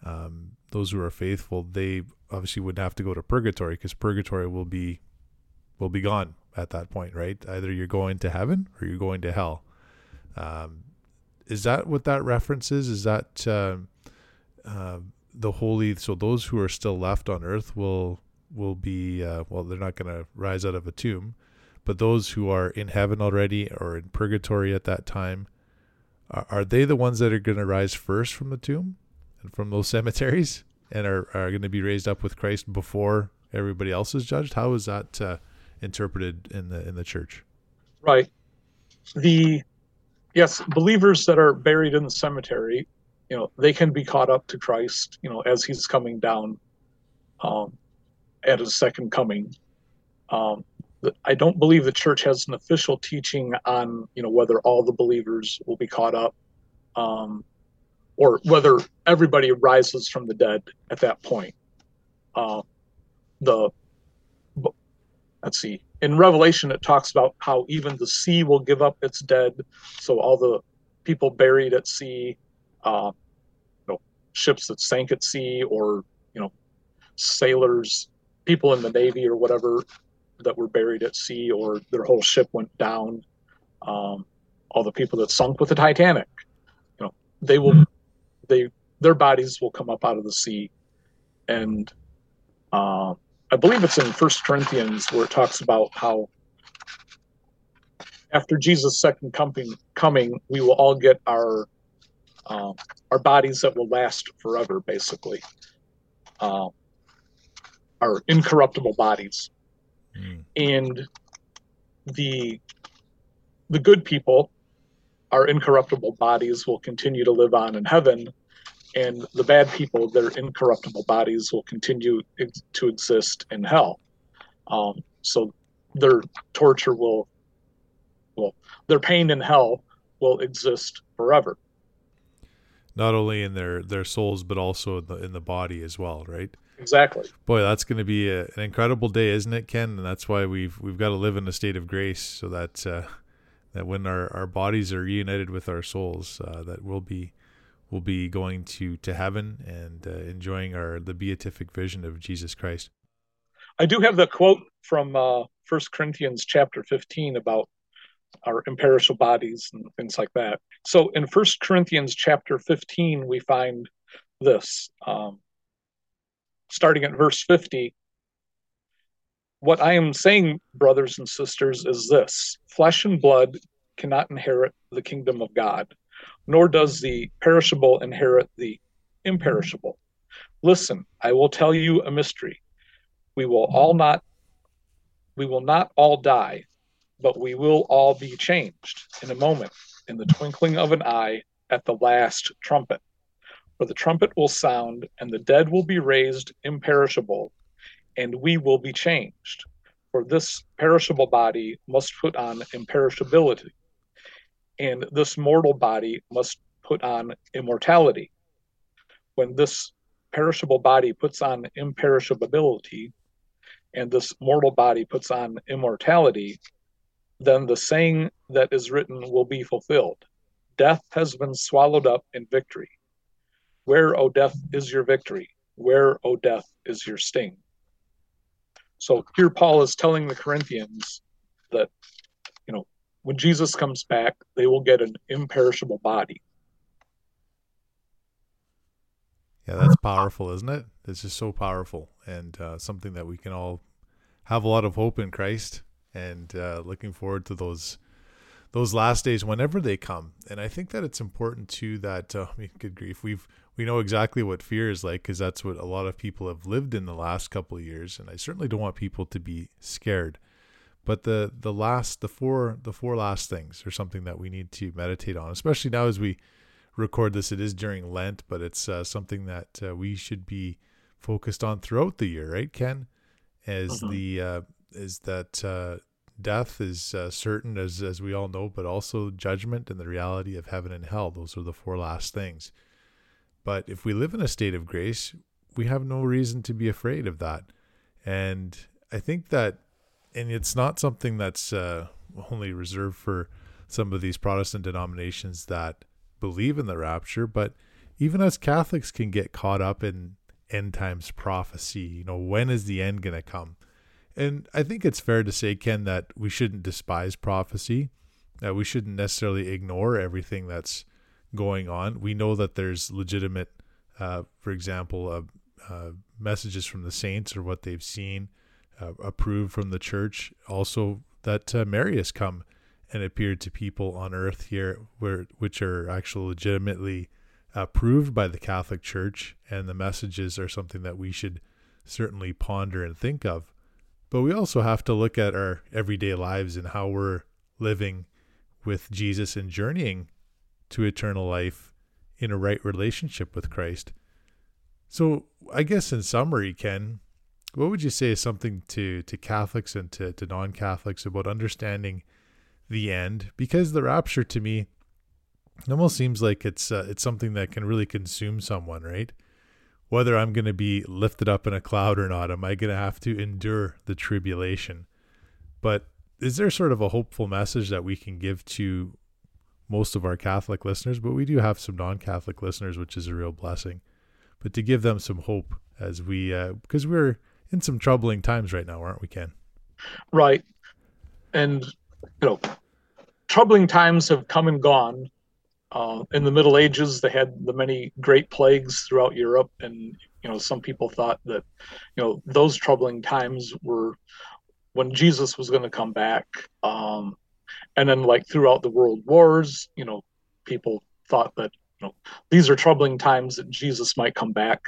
um, those who are faithful, they obviously wouldn't have to go to purgatory because purgatory will be will be gone at that point, right? Either you're going to heaven or you're going to hell. Um, is that what that reference is? Is that uh, uh, the holy so those who are still left on earth will will be uh, well they're not going to rise out of a tomb but those who are in heaven already or in purgatory at that time are, are they the ones that are going to rise first from the tomb and from those *laughs* cemeteries and are, are going to be raised up with christ before everybody else is judged? How is that uh, interpreted in the in the church? Right. The yes believers that are buried in the cemetery you know they can be caught up to Christ you know as he's coming down um, at his second coming. Um, I don't believe the church has an official teaching on you know whether all the believers will be caught up um, or whether everybody rises from the dead at that point. Uh, the let's see in revelation it talks about how even the sea will give up its dead so all the people buried at sea uh, you know, ships that sank at sea or you know sailors people in the navy or whatever that were buried at sea or their whole ship went down um, all the people that sunk with the titanic you know they will mm-hmm. they their bodies will come up out of the sea. And uh, I believe it's in First Corinthians where it talks about how after Jesus' second coming, coming, we will all get our uh, our bodies that will last forever, basically, uh, our incorruptible bodies, mm. and the the good people, our incorruptible bodies will continue to live on in heaven, and the bad people, their incorruptible bodies will continue to exist in hell. Um, so their torture will, well, their pain in hell will exist forever. Not only in their their souls, but also in the in the body as well, right? Exactly. Boy, that's going to be a, an incredible day, isn't it, Ken? And that's why we've we've got to live in a state of grace, so that uh, that when our, our bodies are reunited with our souls, uh, that we'll be we'll be going to to heaven and uh, enjoying our the beatific vision of Jesus Christ. I do have the quote from uh, First Corinthians chapter 15 about our imperishable bodies and things like that. So in First Corinthians chapter 15, we find this, um, starting at verse 50. What I am saying, brothers and sisters, is this flesh and blood cannot inherit the kingdom of God nor does the perishable inherit the imperishable. Listen, I will tell you a mystery. We will all not we will not all die, but we will all be changed in a moment, in the twinkling of an eye, at the last trumpet. For the trumpet will sound, and the dead will be raised imperishable, and we will be changed. For this perishable body must put on imperishability, and this mortal body must put on immortality. When this perishable body puts on imperishability, and this mortal body puts on immortality, then the saying that is written will be fulfilled Death has been swallowed up in victory. Where, O death, is your victory? Where, O death, is your sting? So here Paul is telling the Corinthians that you know, when Jesus comes back, they will get an imperishable body. Yeah, that's powerful, isn't it? It's just so powerful and uh, something that we can all have a lot of hope in Christ and uh, looking forward to those those last days whenever they come. And I think that it's important too that uh, I mean, good grief, we've we know exactly what fear is like because that's what a lot of people have lived in the last couple of years, and I certainly don't want people to be scared. But the the last the four the four last things are something that we need to meditate on, especially now as we record this. It is during Lent, but it's uh, something that uh, we should be focused on throughout the year, right, Ken? As mm-hmm. the uh, is that uh, death is uh, certain, as as we all know, but also judgment and the reality of heaven and hell. Those are the four last things. But if we live in a state of grace, we have no reason to be afraid of that. And I think that and it's not something that's uh, only reserved for some of these Protestant denominations that believe in the rapture, but even as Catholics can get caught up in end times prophecy. You know, when is the end going to come? And I think it's fair to say, Ken, that we shouldn't despise prophecy. That we shouldn't necessarily ignore everything that's going on. We know that there's legitimate, uh, for example, uh, uh, messages from the saints or what they've seen uh, approved from the church. Also, that uh, Mary has come and appeared to people on earth here, where which are actually legitimately approved by the Catholic Church, and the messages are something that we should certainly ponder and think of. But we also have to look at our everyday lives and how we're living with Jesus and journeying to eternal life in a right relationship with Christ. So, I guess in summary, Ken, what would you say is something to to Catholics and to, to non Catholics about understanding the end? Because the rapture to me almost seems like it's uh, it's something that can really consume someone, right? Whether I'm going to be lifted up in a cloud or not, am I going to have to endure the tribulation? But is there sort of a hopeful message that we can give to most of our Catholic listeners? But we do have some non-Catholic listeners, which is a real blessing. But to give them some hope as we, uh, because we're in some troubling times right now, aren't we, Ken? Right. And, you know, troubling times have come and gone. Uh, in the Middle Ages, they had the many great plagues throughout Europe, and you know some people thought that you know those troubling times were when Jesus was going to come back. Um, and then, like throughout the world wars, you know, people thought that you know these are troubling times that Jesus might come back.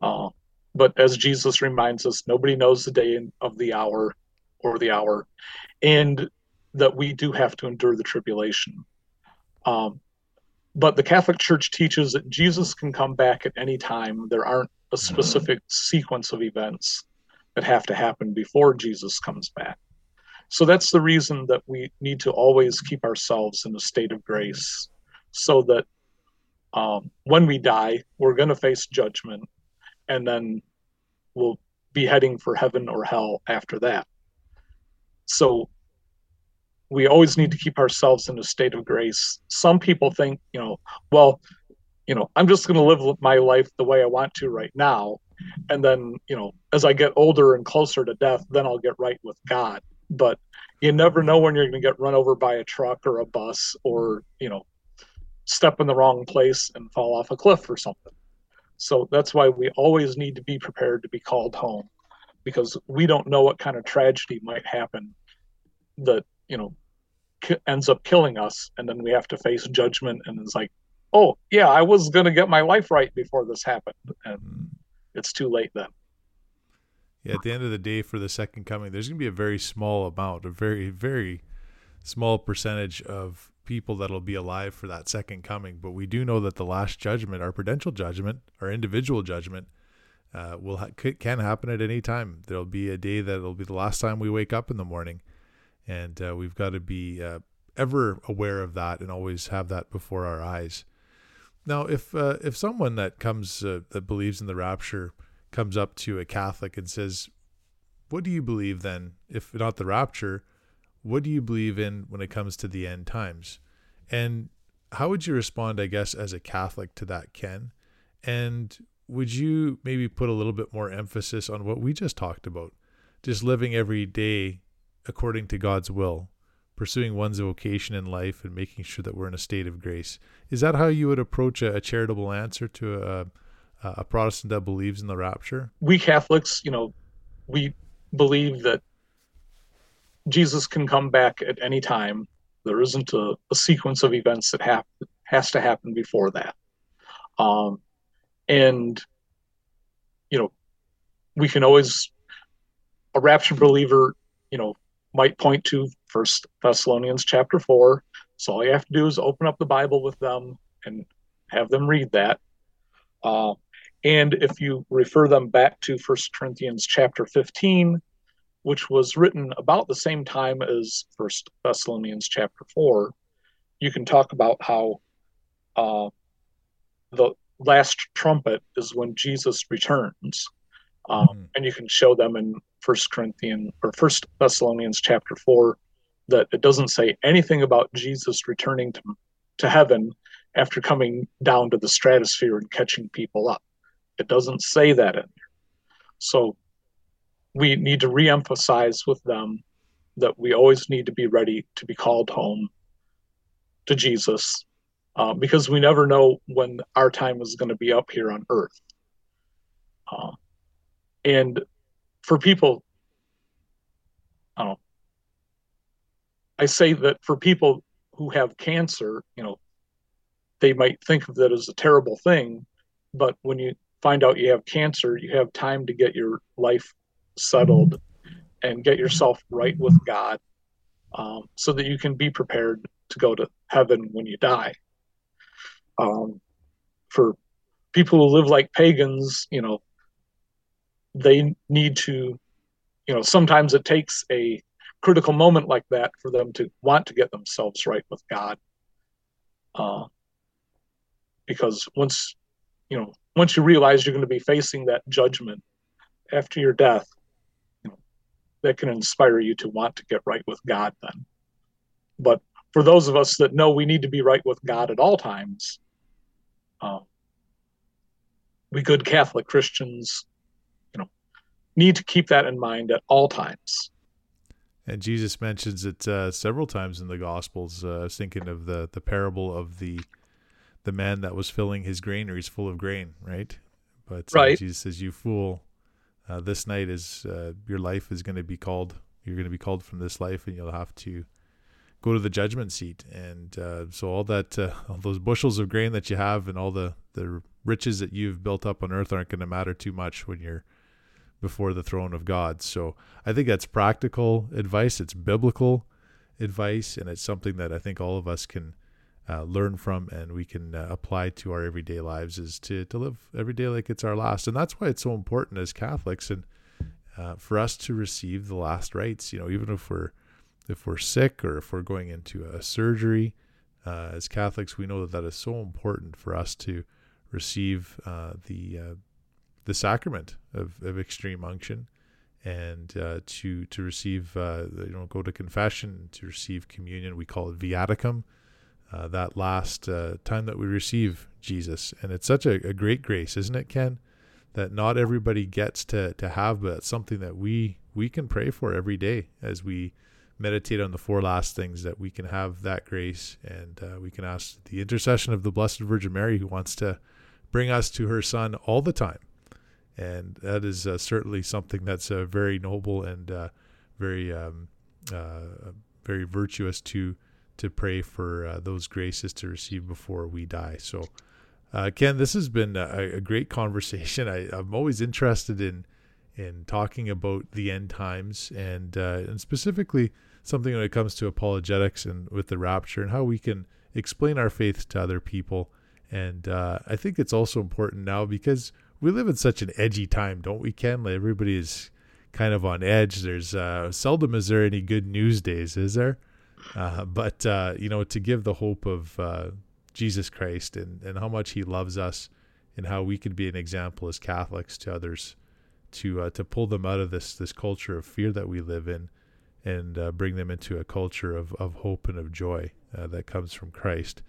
Uh, but as Jesus reminds us, nobody knows the day of the hour or the hour, and that we do have to endure the tribulation. Um, but the Catholic Church teaches that Jesus can come back at any time. There aren't a specific sequence of events that have to happen before Jesus comes back. So that's the reason that we need to always keep ourselves in a state of grace so that um, when we die, we're going to face judgment and then we'll be heading for heaven or hell after that. So we always need to keep ourselves in a state of grace. Some people think, you know, well, you know, I'm just going to live my life the way I want to right now. And then, you know, as I get older and closer to death, then I'll get right with God. But you never know when you're going to get run over by a truck or a bus or, you know, step in the wrong place and fall off a cliff or something. So that's why we always need to be prepared to be called home because we don't know what kind of tragedy might happen that, you know, ends up killing us and then we have to face judgment and it's like oh yeah i was going to get my life right before this happened and mm. it's too late then yeah at the end of the day for the second coming there's going to be a very small amount a very very small percentage of people that'll be alive for that second coming but we do know that the last judgment our prudential judgment our individual judgment uh, will ha- can happen at any time there'll be a day that'll be the last time we wake up in the morning and uh, we've got to be uh, ever aware of that and always have that before our eyes. Now, if uh, if someone that comes uh, that believes in the rapture comes up to a Catholic and says, "What do you believe then? If not the rapture, what do you believe in when it comes to the end times?" And how would you respond, I guess, as a Catholic to that, Ken? And would you maybe put a little bit more emphasis on what we just talked about, just living every day according to God's will, pursuing one's vocation in life and making sure that we're in a state of grace. Is that how you would approach a, a charitable answer to a, a Protestant that believes in the rapture? We Catholics, you know, we believe that Jesus can come back at any time. There isn't a, a sequence of events that has to happen before that. Um, and, you know, we can always, a rapture believer, you know, might point to First Thessalonians chapter four. So all you have to do is open up the Bible with them and have them read that. Uh, and if you refer them back to First Corinthians chapter 15, which was written about the same time as First Thessalonians chapter 4, you can talk about how uh, the last trumpet is when Jesus returns. Um, mm-hmm. And you can show them in First Corinthians or First Thessalonians chapter four that it doesn't say anything about Jesus returning to to heaven after coming down to the stratosphere and catching people up. It doesn't say that in there. So we need to reemphasize with them that we always need to be ready to be called home to Jesus uh, because we never know when our time is going to be up here on earth. Uh, and for people, I don't I say that for people who have cancer, you know, they might think of that as a terrible thing, but when you find out you have cancer, you have time to get your life settled and get yourself right with God um, so that you can be prepared to go to heaven when you die. Um, for people who live like pagans, you know, they need to, you know, sometimes it takes a critical moment like that for them to want to get themselves right with God. uh, because once you know once you realize you're going to be facing that judgment after your death, you know, that can inspire you to want to get right with God then. But for those of us that know we need to be right with God at all times, um, we good Catholic Christians, need to keep that in mind at all times. And Jesus mentions it uh, several times in the Gospels. Uh, I was thinking of the the parable of the the man that was filling his granaries full of grain, right? But uh, right. Jesus says, "You fool! Uh, this night is uh, your life is going to be called. You're going to be called from this life, and you'll have to go to the judgment seat. And uh, so all that, all those bushels of grain that you have, and all the the riches that you've built up on earth aren't going to matter too much when you're." Before the throne of God. So I think that's practical advice. It's biblical advice, and it's something that I think all of us can uh, learn from and we can uh, apply to our everyday lives is to, to live every day like it's our last. And that's why it's so important as Catholics and uh, for us to receive the last rites, you know, even if we're, if we're sick or if we're going into a surgery, uh, as Catholics, we know that that is so important for us to receive uh, the uh, the sacrament of, of extreme unction and uh, to to receive uh, you know go to confession to receive communion. We call it viaticum uh, that last uh, time that we receive Jesus. And it's such a, a, great grace isn't it Ken? That not everybody gets to to have but it's something that we we can pray for every day as we meditate on the four last things that we can have that grace. And uh, we can ask the intercession of the blessed virgin mary who wants to bring us to her son all the time and that is uh, certainly something that's uh, very noble and uh, very um, uh, very virtuous to to pray for uh, those graces to receive before we die. So, uh, Ken, this has been a, a great conversation. I, am always interested in in talking about the end times and and specifically something when it comes to apologetics and with the rapture and how we can explain our faith to other people. And I think it's also important now because we live in such an edgy time, don't we, Ken? Like everybody is kind of on edge. There's uh, seldom is there any good news days, is there? Uh, but uh, you know, to give the hope of uh, Jesus Christ and and how much He loves us, and how we could be an example as Catholics to others, to uh, to pull them out of this this culture of fear that we live in, and uh, bring them into a culture of of hope and of joy that comes from Christ.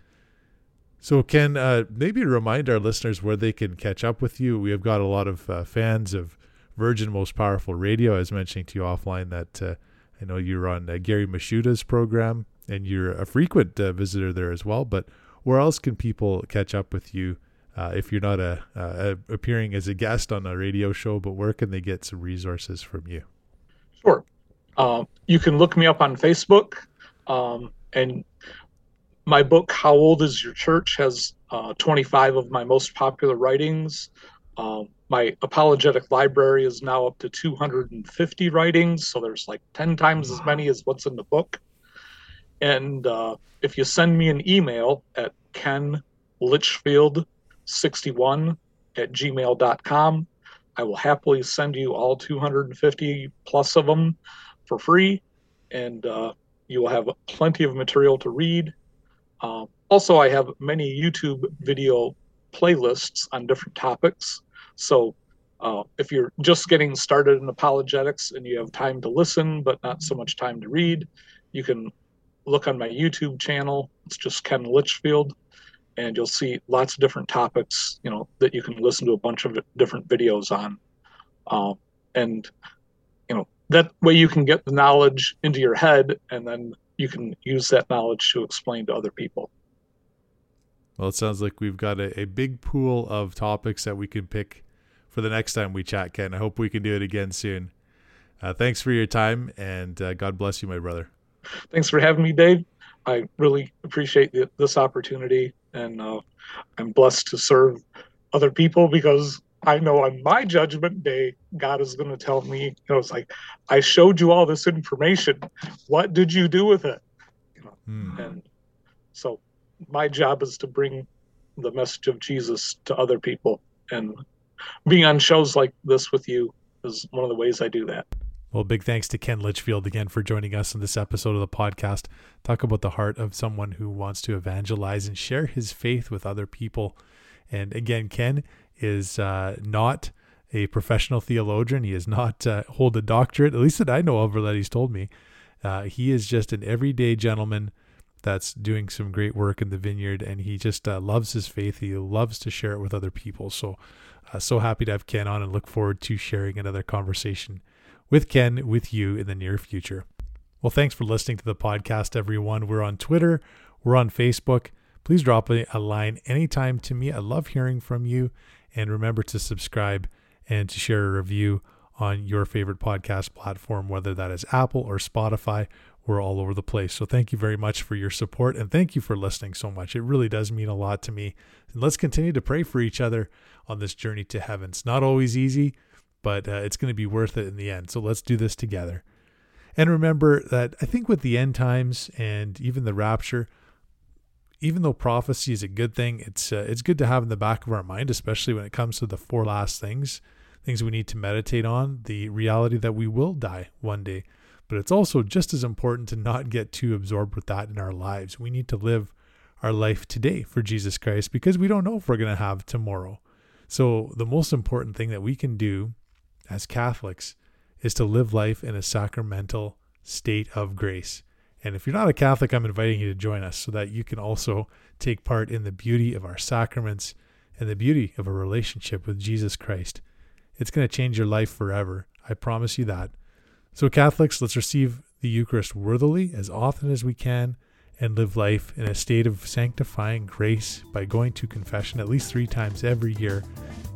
So, Ken, uh, maybe remind our listeners where they can catch up with you. We have got a lot of uh, fans of Virgin Most Powerful Radio. I was mentioning to you offline that uh, I know you're on uh, Gary Michuta's program and you're a frequent uh, visitor there as well. But where else can people catch up with you uh, if you're not a, appearing as a guest on a radio show? But where can they get some resources from you? Sure. you can look me up on Facebook. Um, and my book how old is your church has uh, 25 of my most popular writings. Um, my apologetic library is now up to 250 writings so there's like 10 times as many as what's in the book. And uh, if you send me an email at ken litchfield 61 at gmail.com i will happily send you all 250 plus of them for free. And uh, you will have plenty of material to read um, also, I have many YouTube video playlists on different topics. So uh, if you're just getting started in apologetics and you have time to listen but not so much time to read, you can look on my YouTube channel. It's just Ken Litchfield, and you'll see lots of different topics. You know that you can listen to a bunch of different videos on, uh, and you know that way you can get the knowledge into your head, and then you can use that knowledge to explain to other people. Well, it sounds like we've got a, a big pool of topics that we can pick for the next time we chat, Ken. I hope we can do it again soon. Uh, thanks for your time, and uh, God bless you, my brother. Thanks for having me, Dave. I really appreciate the, this opportunity, and uh, I'm blessed to serve other people because I know on my judgment day, God is going to tell me, you know, it's like, I showed you all this information. What did you do with it? You know, hmm. and so my job is to bring the message of Jesus to other people. And being on shows like this with you is one of the ways I do that. Well, big thanks to Ken Litchfield again for joining us in this episode of the podcast. Talk about the heart of someone who wants to evangelize and share his faith with other people. And again, Ken is uh, not a professional theologian. He is not uh, hold a doctorate, at least that I know of, or that he's told me. Uh, he is just an everyday gentleman that's doing some great work in the vineyard, and he just uh, loves his faith. He loves to share it with other people. So, uh, so happy to have Ken on, and look forward to sharing another conversation with Ken with you in the near future. Well, thanks for listening to the podcast, everyone. We're on Twitter, we're on Facebook. Please drop a, a line anytime to me. I love hearing from you. And remember to subscribe and to share a review on your favorite podcast platform, whether that is Apple or Spotify. We're all over the place. So thank you very much for your support and thank you for listening so much. It really does mean a lot to me. And let's continue to pray for each other on this journey to heaven. It's not always easy, but uh, it's going to be worth it in the end. So let's do this together. And remember that I think with the end times and even the rapture, even though prophecy is a good thing, it's uh, it's good to have in the back of our mind, especially when it comes to the four last things, things we need to meditate on, the reality that we will die one day. But it's also just as important to not get too absorbed with that in our lives. We need to live our life today for Jesus Christ because we don't know if we're going to have tomorrow. So the most important thing that we can do as Catholics is to live life in a sacramental state of grace. And if you're not a Catholic, I'm inviting you to join us so that you can also take part in the beauty of our sacraments and the beauty of a relationship with Jesus Christ. It's going to change your life forever. I promise you that. So, Catholics, let's receive the Eucharist worthily as often as we can and live life in a state of sanctifying grace by going to confession at least three times every year,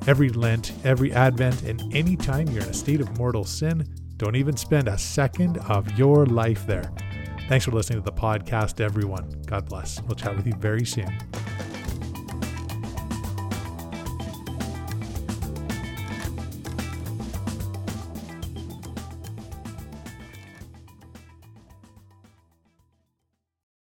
every Lent, every Advent, and any time you're in a state of mortal sin. Don't even spend a second of your life there. Thanks for listening to the podcast, everyone. God bless. We'll chat with you very soon.